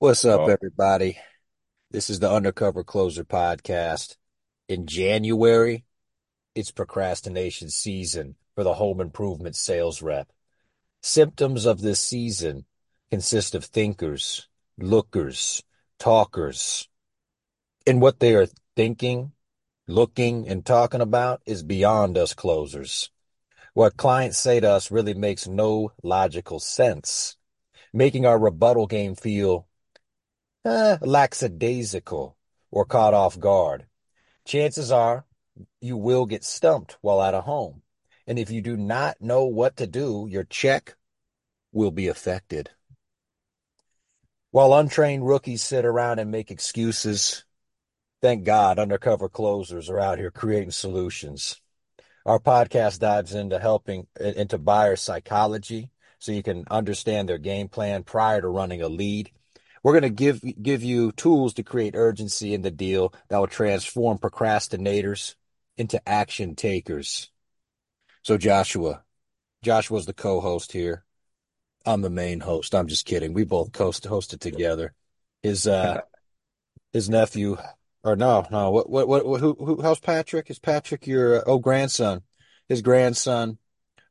What's up, Oh, everybody? This is the Undercover Closer podcast. In January, it's procrastination season for the home improvement sales rep. Symptoms of this season consist of thinkers, lookers, talkers, and what they are thinking, looking, and talking about is beyond us closers. What clients say to us really makes no logical sense, making our rebuttal game feel eh, lackadaisical or caught off guard. Chances are you will get stumped while at a home. And if you do not know what to do, your check will be affected. While untrained rookies sit around and make excuses, thank God undercover closers are out here creating solutions. Our podcast dives into helping into buyer psychology so you can understand their game plan prior to running a lead we're going to give give you tools to create urgency in the deal that will transform procrastinators into action takers. So Joshua, Joshua's the co-host here. I'm the main host. I'm just kidding. We both host hosted together. His uh his nephew or no, no, what what what who, who how's Patrick? Is Patrick your uh, oh grandson? His grandson,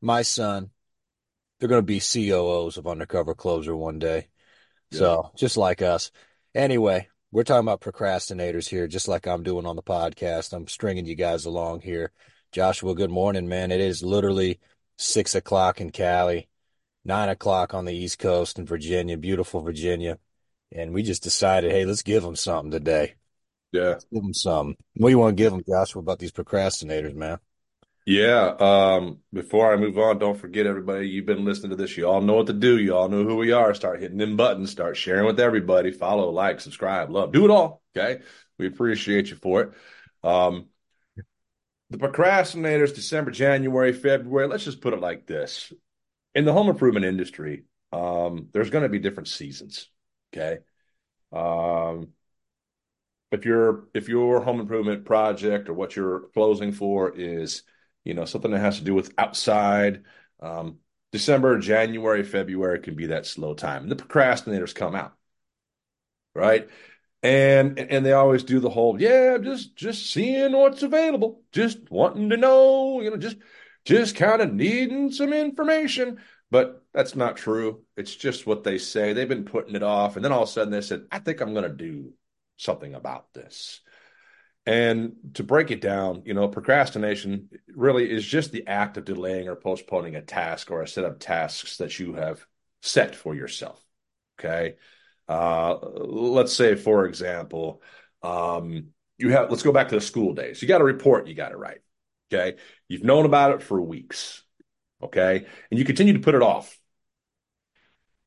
my son, they're going to be COOs of Undercover Closer one day. Yeah. So just like us. Anyway, we're talking about procrastinators here, just like I'm doing on the podcast. I'm stringing you guys along here. Joshua, good morning, man. It is literally six o'clock in Cali, nine o'clock on the East Coast in Virginia, beautiful Virginia. And we just decided, hey, let's give them something today. Yeah. Let's give them something. What do you want to give them, Joshua, about these procrastinators, man? Yeah. Um, before I move on, don't forget everybody, you've been listening to this. You all know what to do. You all know who we are. Start hitting them buttons, start sharing with everybody. Follow, like, subscribe, love. Do it all. Okay. We appreciate you for it. Um, the procrastinators, December, January, February, let's just put it like this. In the home improvement industry, um, there's going to be different seasons. Okay. Um, if your if your home improvement project or what you're closing for is you know something that has to do with outside um, december january february can be that slow time. And the procrastinators come out right? And and they always do the whole yeah just just seeing what's available just wanting to know you know just just kind of needing some information. But that's not true. It's just what they say. They've been putting it off. And then all of a sudden they said i think i'm going to do something about this and to break it down, you know, procrastination really is just the act of delaying or postponing a task or a set of tasks that you have set for yourself. Okay. Uh, let's say, for example, um, you have, let's go back to the school days. You got a report you got to write. Okay. You've known about it for weeks. Okay. And you continue to put it off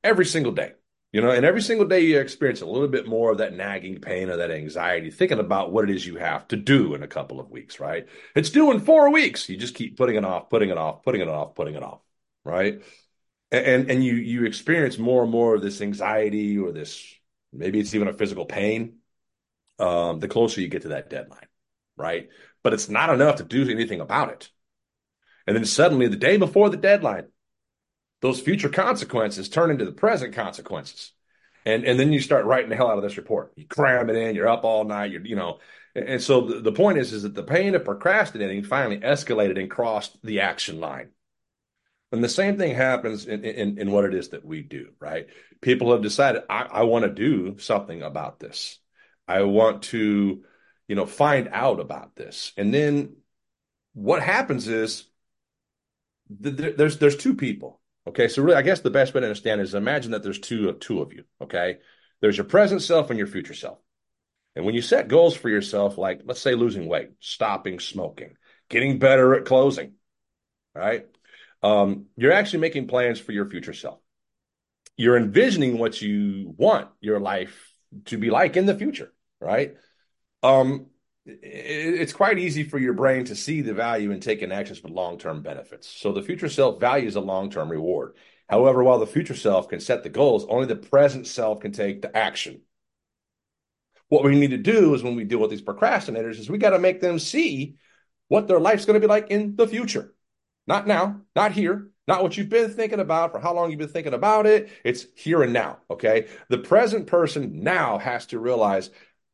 every single day. You know, and every single day you experience a little bit more of that nagging pain or that anxiety, thinking about what it is you have to do in a couple of weeks, right? It's due in four weeks. You just keep putting it off, putting it off, putting it off, putting it off, right? And and you you experience more and more of this anxiety or this maybe it's even a physical pain. Um, the closer you get to that deadline, right? But it's not enough to do anything about it. And then suddenly, the day before the deadline, those future consequences turn into the present consequences. And and then you start writing the hell out of this report. You cram it in, you're up all night, you're, you know. And so the, the point is, is that the pain of procrastinating finally escalated and crossed the action line. And the same thing happens in, in, in what it is that we do, right? People have decided, I, I want to do something about this. I want to, you know, find out about this. And then what happens is th- there's there's two people Okay, so really, I guess the best way to understand is imagine that there's two two of you. Okay, there's your present self and your future self. And when you set goals for yourself, like let's say losing weight, stopping smoking, getting better at closing, right? Um, you're actually making plans for your future self. You're envisioning what you want your life to be like in the future, right? Um, it's quite easy for your brain to see the value in taking actions with long-term benefits. So the future self values a long-term reward. However, while the future self can set the goals, only the present self can take the action. What we need to do is when we deal with these procrastinators is we got to make them see what their life's going to be like in the future. Not now, not here, Not what you've been thinking about for how long you've been thinking about it. It's here and now. Okay. The present person now has to realize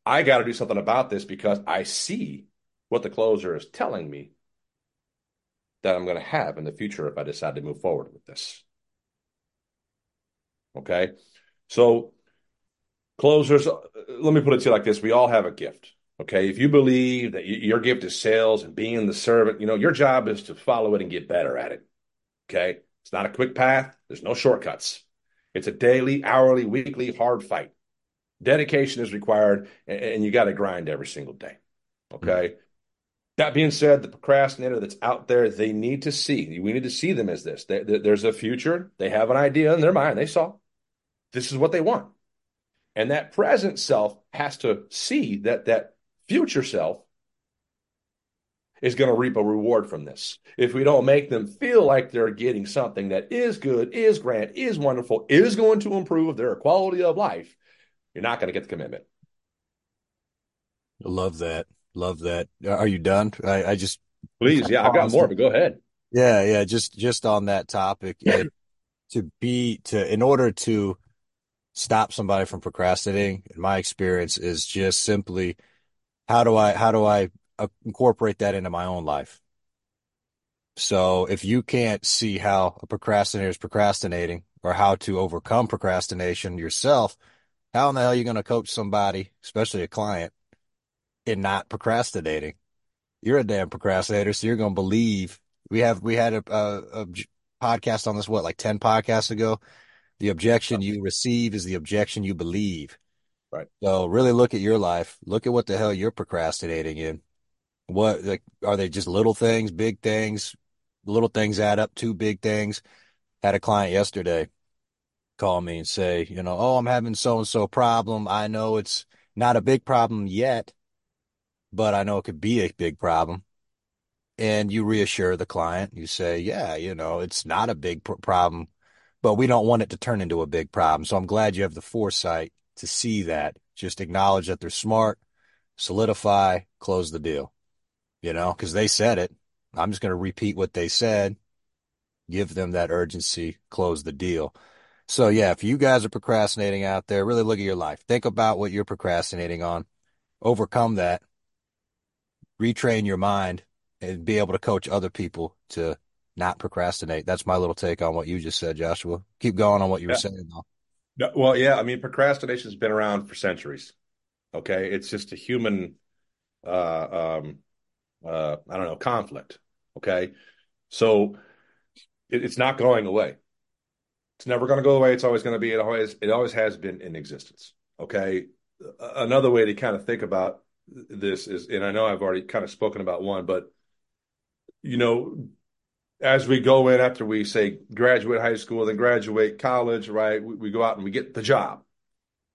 I got to do something about this because I see what the closer is telling me that I'm going to have in the future if I decide to move forward with this. Okay. So, closers, uh, let me put it to you like this we all have a gift. Okay. If you believe that your gift is sales and being the servant, you know, your job is to follow it and get better at it. Okay. It's not a quick path, there's no shortcuts. It's a daily, hourly, weekly hard fight. Dedication is required, and you got to grind every single day. Okay. Mm-hmm. That being said, the procrastinator that's out there, they need to see. We need to see them as this. They, there's a future. They have an idea in their mind. They saw this is what they want, and that present self has to see that that future self is going to reap a reward from this. If we don't make them feel like they're getting something that is good, is grand, is wonderful, is going to improve their quality of life, you're not going to get the commitment. Love that. Love that. Are you done? I, I just please, yeah, I've got more, but go ahead. Yeah, yeah, just just on that topic, to be to in order to stop somebody from procrastinating, in my experience, is just simply how do I how do I uh, incorporate that into my own life. So if you can't see how a procrastinator is procrastinating or how to overcome procrastination yourself, how in the hell are you going to coach somebody, especially a client, in not procrastinating? You're a damn procrastinator, so you're going to believe. We have we had a, a, a podcast on this what like ten podcasts ago. The objection you receive is the objection you believe. Right. So really look at your life. Look at what the hell you're procrastinating in. What like are they just little things, big things? Little things add up to big things. Had a client yesterday call me and say, you know, oh, I'm having so and so problem. I know it's not a big problem yet, but I know it could be a big problem. And you reassure the client. You say, yeah, you know, it's not a big pr- problem, but we don't want it to turn into a big problem. So I'm glad you have the foresight to see that. Just acknowledge that they're smart, solidify, close the deal you know, because they said it. I'm just going to repeat what they said, give them that urgency, close the deal. So, yeah, if you guys are procrastinating out there, really look at your life. Think about what you're procrastinating on, overcome that, retrain your mind, and be able to coach other people to not procrastinate. That's my little take on what you just said, Joshua. Keep going on what you were saying, though. Well, yeah, I mean, procrastination has been around for centuries. Okay, it's just a human uh, um, uh, I don't know, conflict. Okay. So it, it's not going away. It's never going to go away. It's always going to be, it always, it always has been in existence. Okay. Another way to kind of think about this is, and I know I've already kind of spoken about one, but you know, as we go in after we say graduate high school, then graduate college, right? We, we go out and we get the job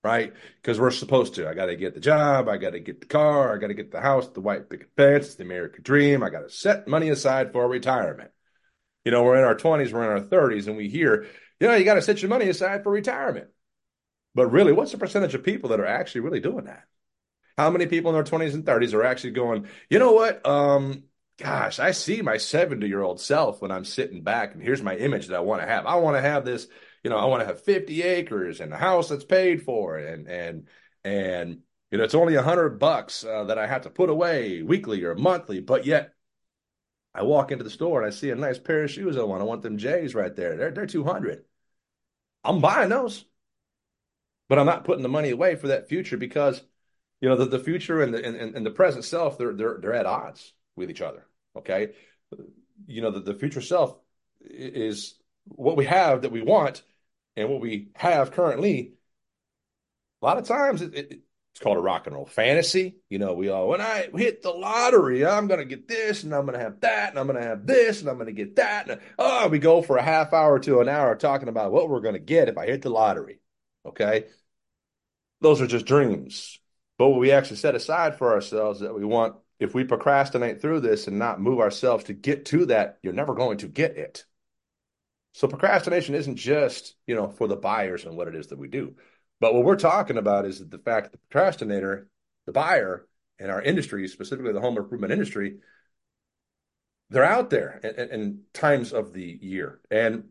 right? Because we're supposed to. I got to get the job. I got to get the car. I got to get the house, the white picket fence, the American dream. I got to set money aside for retirement. You know, we're in our 20s, we're in our 30s, and we hear, you know, you got to set your money aside for retirement. But really, what's the percentage of people that are actually really doing that? How many people in their 20s and 30s are actually going, you know what? Um, gosh, I see my 70 year old self when I'm sitting back, and here's my image that I want to have. I want to have this you know, I want to have 50 acres and a house that's paid for and, and, and, you know, it's only a hundred bucks uh, that I have to put away weekly or monthly, but yet I walk into the store and I see a nice pair of shoes I want. I want them J's right there. They're, they're 200. I'm buying those, but I'm not putting the money away for that future because, you know, the, the future and the, and, and the present self, they're, they're, they're at odds with each other. Okay. You know, the, the future self is what we have that we want and what we have currently, a lot of times it, it, it's called a rock and roll fantasy. You know, we all, when I hit the lottery, I'm going to get this and I'm going to have that and I'm going to have this and I'm going to get that. And oh, we go for a half hour to an hour talking about what we're going to get if I hit the lottery. Okay. Those are just dreams. But what we actually set aside for ourselves that we want, if we procrastinate through this and not move ourselves to get to that, you're never going to get it. So procrastination isn't just, you know, for the buyers and what it is that we do. But what we're talking about is the fact that the procrastinator, the buyer, in our industry, specifically the home improvement industry, they're out there in, in times of the year. And,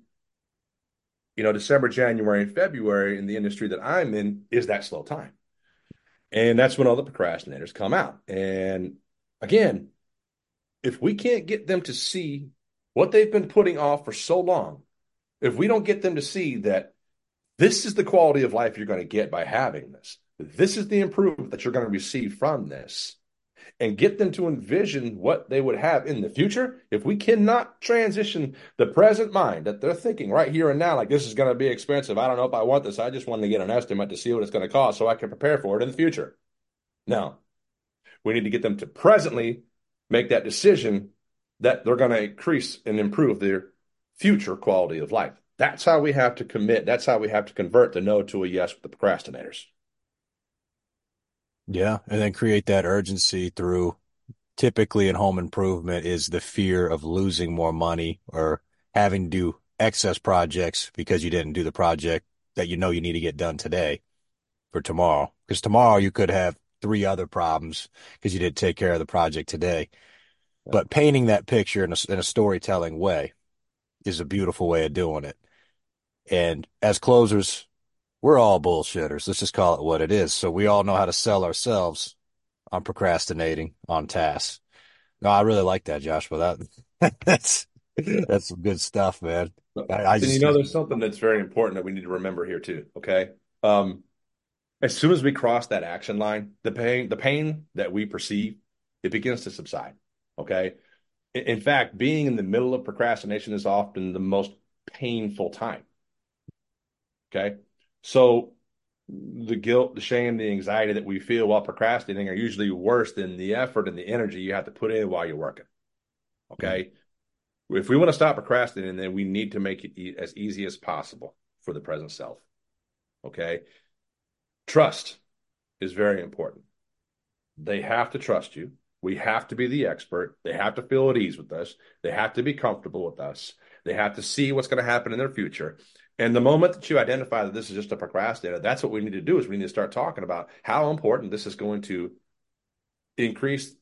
you know, December, January, and February in the industry that I'm in is that slow time. And that's when all the procrastinators come out. And again, if we can't get them to see what they've been putting off for so long, if we don't get them to see that this is the quality of life you're going to get by having this, this is the improvement that you're going to receive from this, and get them to envision what they would have in the future, if we cannot transition the present mind that they're thinking right here and now, like this is going to be expensive. I don't know if I want this. I just want to get an estimate to see what it's going to cost so I can prepare for it in the future. Now, we need to get them to presently make that decision that they're going to increase and improve their future quality of life. That's how we have to commit. That's how we have to convert the no to a yes with the procrastinators. Yeah. And then create that urgency through typically in home improvement is the fear of losing more money or having to do excess projects because you didn't do the project that you know you need to get done today for tomorrow. Because tomorrow you could have three other problems because you didn't take care of the project today. But painting that picture in a, in a storytelling way is a beautiful way of doing it. And as closers, we're all bullshitters. Let's just call it what it is. So we all know how to sell ourselves on procrastinating on tasks. No, I really like that, Josh. But that that's that's some good stuff, man. I, I just, you know, there's something that's very important that we need to remember here too. Okay, um, as soon as we cross that action line, the pain, the pain that we perceive, it begins to subside. Okay, in, in fact, being in the middle of procrastination is often the most painful time. Okay, so the guilt, the shame, the anxiety that we feel while procrastinating are usually worse than the effort and the energy you have to put in while you're working. Okay. Mm-hmm. If we want to stop procrastinating, then we need to make it as easy as possible for the present self. Okay. Trust is very important. They have to trust you. We have to be the expert. They have to feel at ease with us. They have to be comfortable with us. They have to see what's going to happen in their future. And the moment that you identify that this is just a procrastinator, that's what we need to do is we need to start talking about how important this is going to increase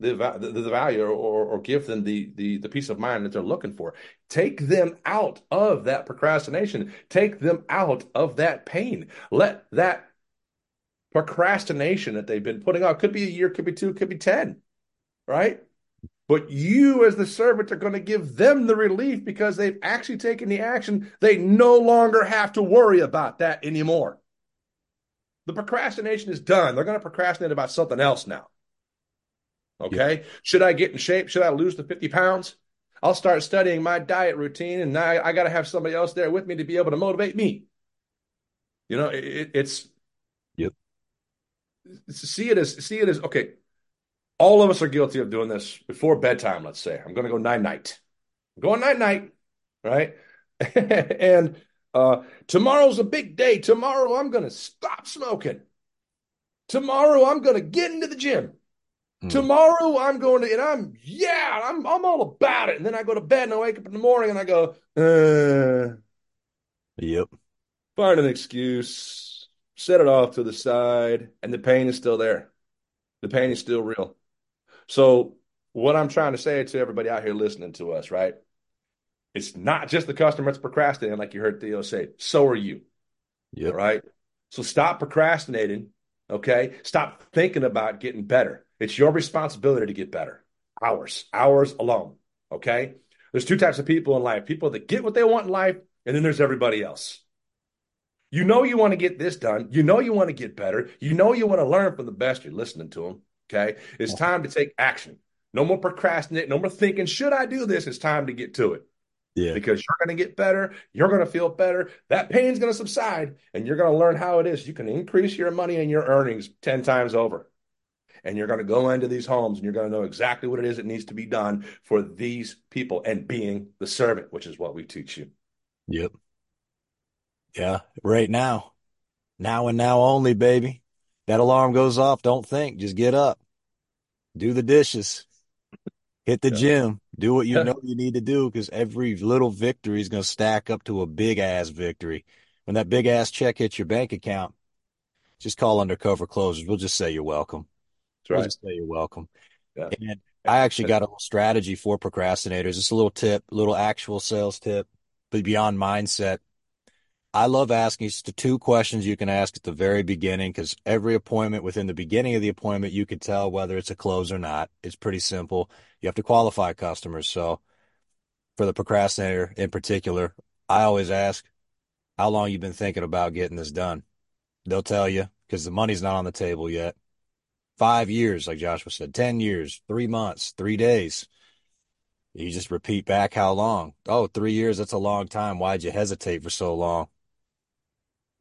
the, the, the value or, or give them the, the, the peace of mind that they're looking for. Take them out of that procrastination. Take them out of that pain. Let that procrastination that they've been putting off could be a year, could be two, could be 10, right? But you, as the servant, are going to give them the relief because they've actually taken the action. They no longer have to worry about that anymore. The procrastination is done. They're going to procrastinate about something else now. Okay. Yeah. Should I get in shape? Should I lose the 50 pounds? I'll start studying my diet routine, and now I, I got to have somebody else there with me to be able to motivate me. You know, it, it's. Yep. See it as see it as okay all of us are guilty of doing this before bedtime, let's say. I'm going to go night night. Going night night, right? and uh, tomorrow's a big day. Tomorrow I'm going to stop smoking. Tomorrow I'm going to get into the gym. Mm. Tomorrow I'm going to, and I'm, yeah, I'm, I'm all about it. And then I go to bed and I wake up in the morning and I go, uh, yep. Find an excuse, set it off to the side, and the pain is still there. The pain is still real. So what I'm trying to say to everybody out here listening to us, right? It's not just the customer that's procrastinating, like you heard Theo say. So are you. Yeah. Right. So stop procrastinating. Okay. Stop thinking about getting better. It's your responsibility to get better. Ours, ours alone. Okay. There's two types of people in life people that get what they want in life, and then there's everybody else. You know you want to get this done. You know you want to get better. You know you want to learn from the best. You're listening to them. Okay. It's time to take action. No more procrastinate. No more thinking, should I do this? It's time to get to it. Yeah. Because you're going to get better. You're going to feel better. That pain's going to subside and you're going to learn how it is. You can increase your money and your earnings 10 times over. And you're going to go into these homes and you're going to know exactly what it is that needs to be done for these people and being the servant, which is what we teach you. Yep. Yeah. Right now. Now and now only, baby. That alarm goes off. Don't think. Just get up do the dishes, hit the yeah. gym, do what you know you need to do because every little victory is going to stack up to a big ass victory. When that big ass check hits your bank account, just call undercover closers. We'll just say you're welcome. That's right. We'll just say you're welcome. Yeah. And I actually got a little strategy for procrastinators. It's a little tip, little actual sales tip, but beyond mindset. I love asking it's the two questions you can ask at the very beginning because every appointment within the beginning of the appointment, you could tell whether it's a close or not. It's pretty simple. You have to qualify customers. So for the procrastinator in particular, I always ask, how long you been thinking about getting this done? They'll tell you because the money's not on the table yet. Five years, like Joshua said, 10 years, three months, three days. You just repeat back how long. Oh, three years, that's a long time. Why'd you hesitate for so long?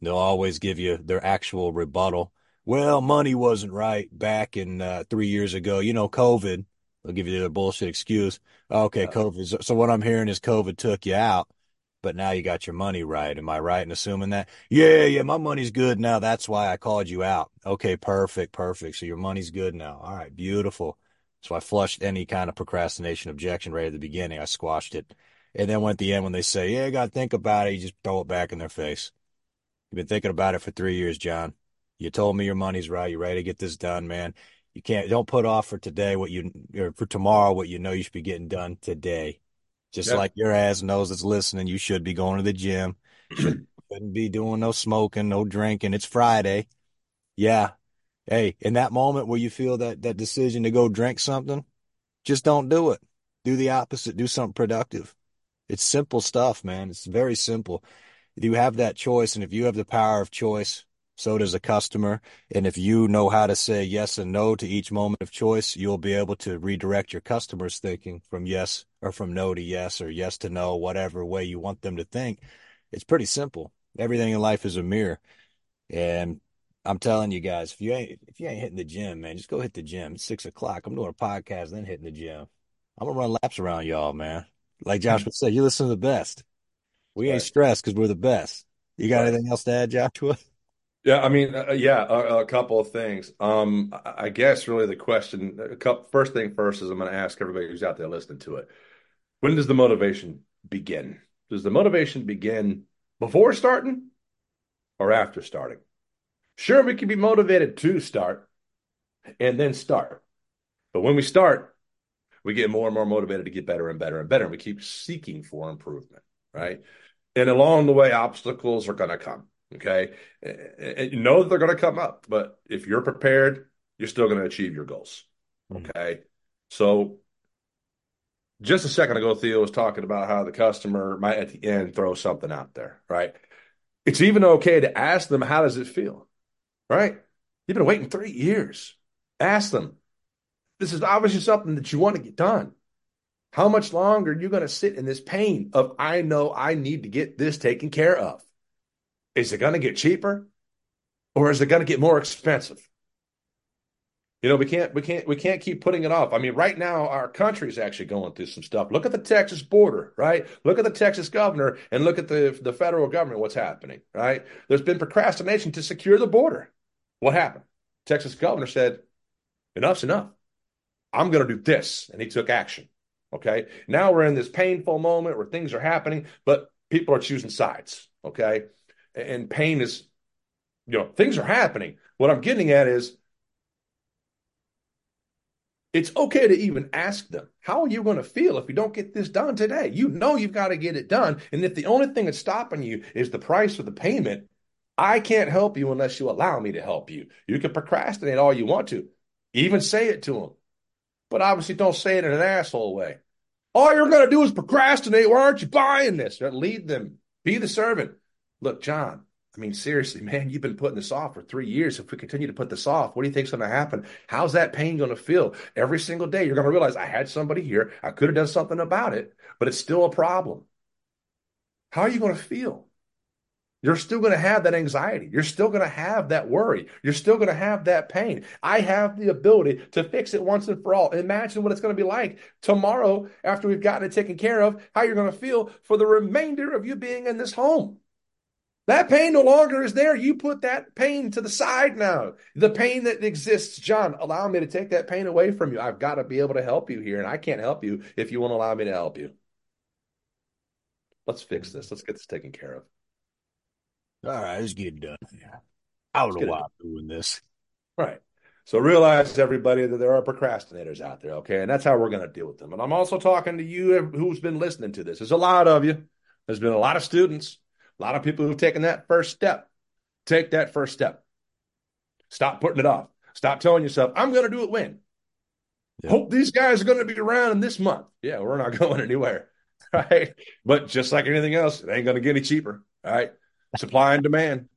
They'll always give you their actual rebuttal. Well, money wasn't right back in uh, three years ago. You know, COVID. They'll give you their bullshit excuse. Okay, Yeah. COVID. So what I'm hearing is COVID took you out, but now you got your money right. Am I right in assuming that? Yeah, yeah, my money's good now. That's why I called you out. Okay, perfect, perfect. So your money's good now. All right, beautiful. So I flushed any kind of procrastination objection right at the beginning. I squashed it. And then when at the end, when they say, yeah, I got to think about it, you just throw it back in their face. You've been thinking about it for three years, John. You told me your money's right. You're ready to get this done, man. You can't, don't put off for today what you, or for tomorrow what you know you should be getting done today. Just Yeah. like your ass knows that's listening, you should be going to the gym. Should, shouldn't be doing no smoking, no drinking. It's Friday. Yeah. Hey, in that moment where you feel that, that decision to go drink something, just don't do it. Do the opposite. Do something productive. It's simple stuff, man. It's very simple. If you have that choice, and if you have the power of choice, so does a customer. And if you know how to say yes and no to each moment of choice, you'll be able to redirect your customers' thinking from yes or from no to yes or yes to no, whatever way you want them to think. It's pretty simple. Everything in life is a mirror. And I'm telling you guys, if you ain't if you ain't hitting the gym, man, just go hit the gym. It's six o'clock. I'm doing a podcast, then hitting the gym. I'm gonna run laps around y'all, man. Like Joshua mm. said, you listen to the best. We ain't Right. stressed because we're the best. You got Right. anything else to add, Joshua? Yeah, I mean, uh, yeah, a, a couple of things. Um, I I guess really the question, a couple, first thing first is I'm going to ask everybody who's out there listening to it. When does the motivation begin? Does the motivation begin before starting or after starting? Sure, we can be motivated to start and then start. But when we start, we get more and more motivated to get better and better and better. And we keep seeking for improvement, right? And along the way, obstacles are going to come. Okay. And you know that they're going to come up, but if you're prepared, you're still going to achieve your goals. Mhm. Okay. So just a second ago, Theo was talking about how the customer might at the end throw something out there, right? It's even okay to ask them, how does it feel? Right? You've been waiting three years. Ask them. This is obviously something that you want to get done. How much longer are you going to sit in this pain of, I know I need to get this taken care of? Is it going to get cheaper or is it going to get more expensive? You know, we can't, we can't, we can't keep putting it off. I mean, right now, our country is actually going through some stuff. Look at the Texas border, right? Look at the Texas governor and look at the, the federal government, what's happening, right? There's been procrastination to secure the border. What happened? Texas governor said, enough's enough. I'm going to do this. And he took action. Okay. Now we're in this painful moment where things are happening, but people are choosing sides. Okay. And pain is, you know, things are happening. What I'm getting at is it's okay to even ask them, how are you going to feel if you don't get this done today? You know you've got to get it done. And if the only thing that's stopping you is the price of the payment, I can't help you unless you allow me to help you. You can procrastinate all you want to, even say it to them, but obviously don't say it in an asshole way. All you're going to do is procrastinate. Why aren't you buying this? Lead them. Be the servant. Look, John, I mean, seriously, man, you've been putting this off for three years. If we continue to put this off, what do you think's going to happen? How's that pain going to feel? Every single day, you're going to realize I had somebody here. I could have done something about it, but it's still a problem. How are you going to feel? You're still going to have that anxiety. You're still going to have that worry. You're still going to have that pain. I have the ability to fix it once and for all. Imagine what it's going to be like tomorrow after we've gotten it taken care of, how you're going to feel for the remainder of you being in this home. That pain no longer is there. You put that pain to the side now. The pain that exists, John, allow me to take that pain away from you. I've got to be able to help you here, and I can't help you if you won't allow me to help you. Let's fix this. Let's get this taken care of. All right, let's get it done. I was a Let's know get it why done. I'm doing this. Right. So realize, everybody, that there are procrastinators out there, okay? And that's how we're going to deal with them. And I'm also talking to you who's been listening to this. There's a lot of you. There's been a lot of students, a lot of people who've taken that first step. Take that first step. Stop putting it off. Stop telling yourself, I'm going to do it when. Yeah. Hope these guys are going to be around in this month. Yeah, we're not going anywhere. Right. But just like anything else, it ain't going to get any cheaper. Right. Supply and demand.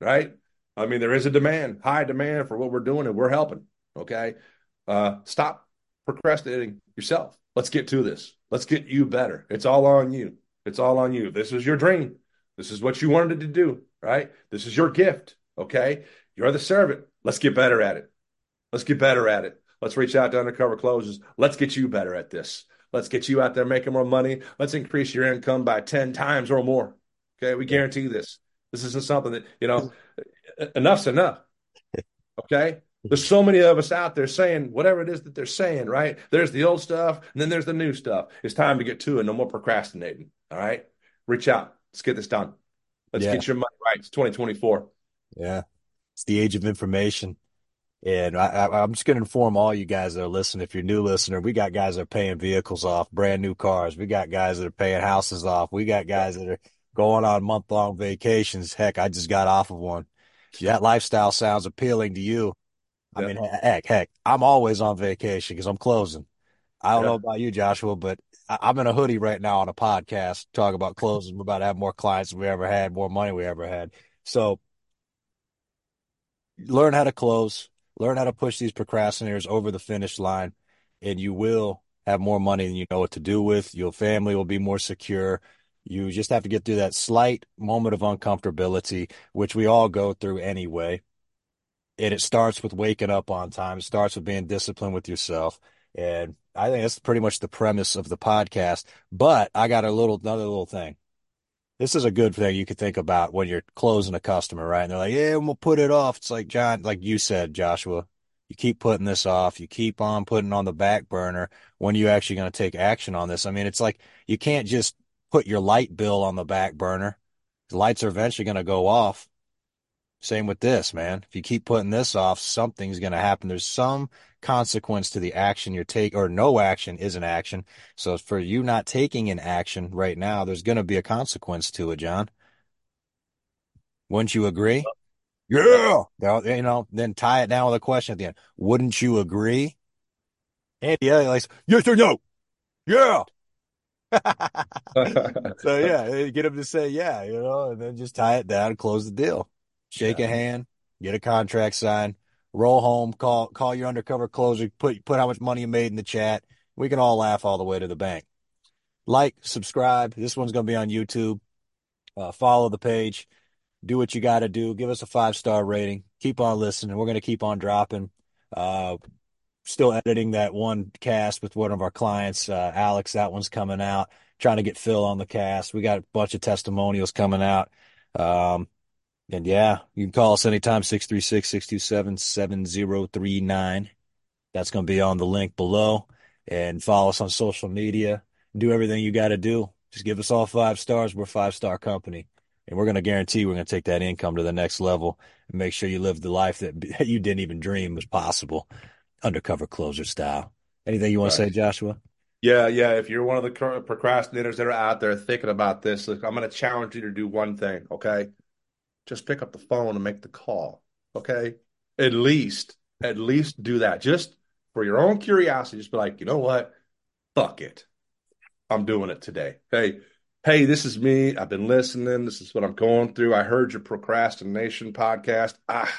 Right. I mean, there is a demand, high demand for what we're doing, and we're helping. Okay. Uh, stop procrastinating yourself. Let's get to this. Let's get you better. It's all on you. It's all on you. This is your dream. This is what you wanted to do, right? This is your gift. Okay. You're the servant. Let's get better at it. Let's get better at it. Let's reach out to undercover closers. Let's get you better at this. Let's get you out there making more money. Let's increase your income by 10 times or more. Okay. We guarantee this. This isn't something that, you know, enough's enough. Okay. There's so many of us out there saying whatever it is that they're saying, right? There's the old stuff and then there's the new stuff. It's time to get to it. No more procrastinating. All right. Reach out. Let's get this done. Let's yeah. get your money right. It's 2024. Yeah. It's the age of information. And I, am just going to inform all you guys that are listening. If you're a new listener, we got guys that are paying vehicles off, brand new cars. We got guys that are paying houses off. We got guys that are going on month long vacations. Heck, I just got off of one. If that lifestyle sounds appealing to you, I mean, heck, heck, I'm always on vacation because I'm closing. I don't know about you, Joshua, but I'm in a hoodie right now on a podcast talking about closing. We're about to have more clients than we ever had, more money we ever had. So learn how to close, learn how to push these procrastinators over the finish line, and you will have more money than you know what to do with. Your family will be more secure. You just have to get through that slight moment of uncomfortability, which we all go through anyway. And it starts with waking up on time. It starts with being disciplined with yourself. And I think that's pretty much the premise of the podcast. But I got a little, another little thing. This is a good thing you could think about when you're closing a customer, right? And they're like, yeah, we'll put it off. It's like, John, like you said, Joshua, you keep putting this off. You keep on putting on the back burner. When are you actually going to take action on this? I mean, it's like you can't just put your light bill on the back burner. The lights are eventually going to go off. Same with this, man. If you keep putting this off, something's going to happen. There's some consequence to the action you're taking, or no action is an action. So for you not taking an action right now, there's going to be a consequence to it, John. Wouldn't you agree? Yeah. You know, then tie it down with a question at the end. Wouldn't you agree? And yeah, like, yes or no? Yeah. so yeah, get him to say yeah, you know, and then just tie it down close the deal. Shake yeah. a hand, get a contract signed, roll home, call call your undercover closer, put put how much money you made in the chat. We can all laugh all the way to the bank. Like, subscribe. This one's going to be on YouTube. Uh, follow the page. Do what you got to do. Give us a five star rating. Keep on listening. We're going to keep on dropping. Uh, still editing that one cast with one of our clients, uh, Alex. That one's coming out. Trying to get Phil on the cast. We got a bunch of testimonials coming out. Um, and yeah, you can call us anytime, 636 627 7039. That's going to be on the link below. And follow us on social media. Do everything you got to do. Just give us all five stars. We're a five star company. And we're going to guarantee we're going to take that income to the next level and make sure you live the life that you didn't even dream was possible undercover closer style. Anything you want right. to say, Joshua? Yeah, yeah. If you're one of the procrastinators that are out there thinking about this, look, I'm going to challenge you to do one thing. Okay, just pick up the phone and make the call. Okay, at least, at least do that. Just for your own curiosity, just be like, you know what? Fuck it. I'm doing it today. Hey, hey, this is me. I've been listening. This is what I'm going through. I heard your procrastination podcast. Ah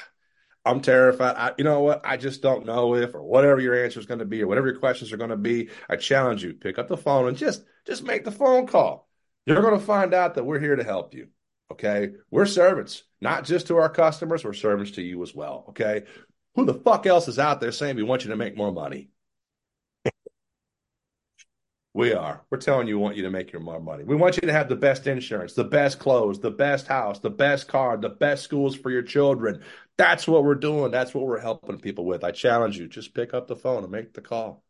I'm terrified. I, you know what? I just don't know if or whatever your answer is going to be or whatever your questions are going to be. I challenge you, pick up the phone and just just make the phone call. You're going to find out that we're here to help you. Okay? We're servants, not just to our customers, we're servants to you as well. Okay? Who the fuck else is out there saying we want you to make more money? We are. We're telling you, we want you to make your more money. We want you to have the best insurance, the best clothes, the best house, the best car, the best schools for your children. That's what we're doing. That's what we're helping people with. I challenge you, just pick up the phone and make the call.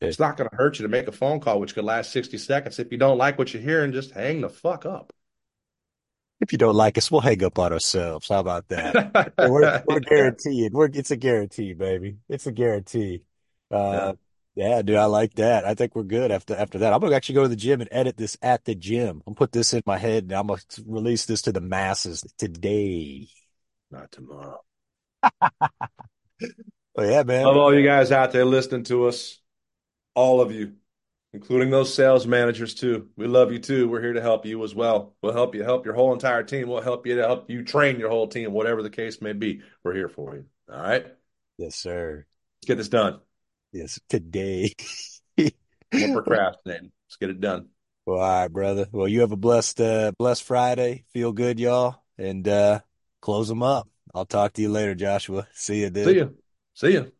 It's not going to hurt you to make a phone call, which could last 60 seconds. If you don't like what you're hearing, just hang the fuck up. If you don't like us, we'll hang up on ourselves. How about that? We're we're guaranteed. We're it's a guarantee, baby. It's a guarantee. Uh, yeah, dude, I like that. I think we're good after after that. I'm gonna actually go to the gym and edit this at the gym. I'm gonna put this in my head and I'm gonna release this to the masses today. Not tomorrow. Oh yeah, man. Love all you guys out there listening to us. All of you, including those sales managers too. We love you too. We're here to help you as well. We'll help you help your whole entire team. We'll help you to help you train your whole team, whatever the case may be. We're here for you. All right. Yes, sir. Let's get this done. Yes, today. We're procrastinating. Let's get it done. Well, all right, brother. Well, you have a blessed uh blessed Friday. Feel good, y'all, and uh close them up. I'll talk to you later, Joshua. See you, See you. See you.